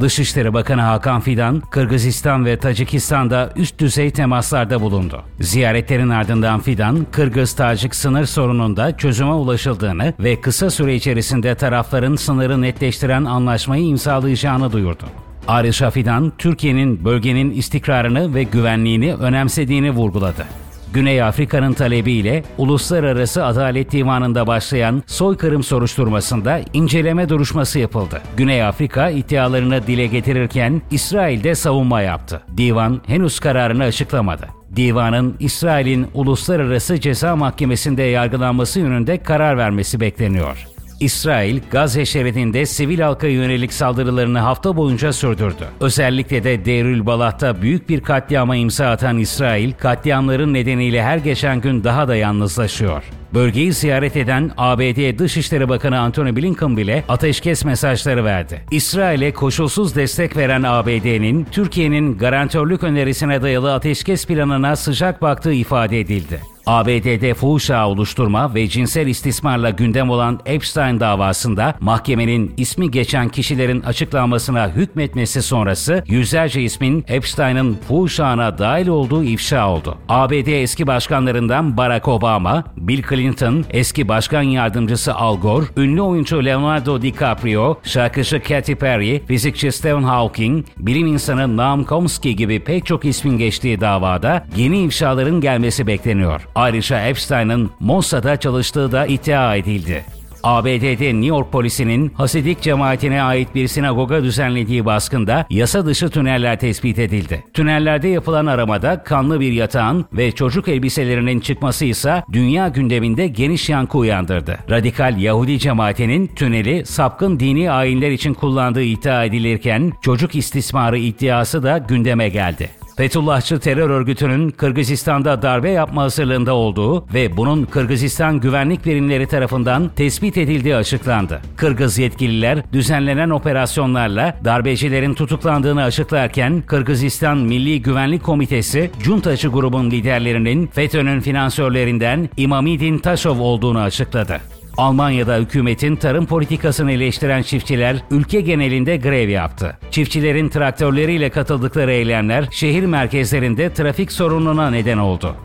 Dışişleri Bakanı Hakan Fidan, Kırgızistan ve Tacikistan'da üst düzey temaslarda bulundu. Ziyaretlerin ardından Fidan, Kırgız-Tacik sınır sorununda çözüme ulaşıldığını ve kısa süre içerisinde tarafların sınırı netleştiren anlaşmayı imzalayacağını duyurdu. Ayrıca Fidan, Türkiye'nin bölgenin istikrarını ve güvenliğini önemsediğini vurguladı. Güney Afrika'nın talebiyle Uluslararası Adalet Divanı'nda başlayan soykırım soruşturmasında inceleme duruşması yapıldı. Güney Afrika iddialarını dile getirirken İsrail'de savunma yaptı. Divan henüz kararını açıklamadı. Divanın İsrail'in Uluslararası Ceza Mahkemesi'nde yargılanması yönünde karar vermesi bekleniyor. İsrail, Gazze şeridinde sivil halka yönelik saldırılarını hafta boyunca sürdürdü. Özellikle de Deirül Balah'ta büyük bir katliama imza atan İsrail, katliamların nedeniyle her geçen gün daha da yalnızlaşıyor. Bölgeyi ziyaret eden ABD Dışişleri Bakanı Antony Blinken bile ateşkes mesajları verdi. İsrail'e koşulsuz destek veren ABD'nin Türkiye'nin garantörlük önerisine dayalı ateşkes planına sıcak baktığı ifade edildi. ABD'de fuhuş ağı oluşturma ve cinsel istismarla gündem olan Epstein davasında mahkemenin ismi geçen kişilerin açıklanmasına hükmetmesi sonrası yüzlerce ismin Epstein'ın fuhuş ağına dahil olduğu ifşa oldu. ABD eski başkanlarından Barack Obama, Bill Clinton, eski başkan yardımcısı Al Gore, ünlü oyuncu Leonardo DiCaprio, şarkıcı Katy Perry, fizikçi Stephen Hawking, bilim insanı Noam Chomsky gibi pek çok ismin geçtiği davada yeni ifşaların gelmesi bekleniyor. Ayrıca Epstein'ın Mossad'a çalıştığı da iddia edildi. ABD'de New York polisinin Hasidik cemaatine ait bir sinagoga düzenlediği baskında yasa dışı tüneller tespit edildi. Tünellerde yapılan aramada kanlı bir yatağın ve çocuk elbiselerinin çıkması ise dünya gündeminde geniş yankı uyandırdı. Radikal Yahudi cemaatinin tüneli sapkın dini ayinler için kullandığı iddia edilirken çocuk istismarı iddiası da gündeme geldi. Fethullahçı terör örgütünün Kırgızistan'da darbe yapma hazırlığında olduğu ve bunun Kırgızistan güvenlik birimleri tarafından tespit edildiği açıklandı. Kırgız yetkililer düzenlenen operasyonlarla darbecilerin tutuklandığını açıklarken Kırgızistan Milli Güvenlik Komitesi, Cuntacı grubun liderlerinin FETÖ'nün finansörlerinden İmamidin Taşov olduğunu açıkladı. Almanya'da hükümetin tarım politikasını eleştiren çiftçiler ülke genelinde grev yaptı. Çiftçilerin traktörleriyle katıldıkları eylemler şehir merkezlerinde trafik sorununa neden oldu.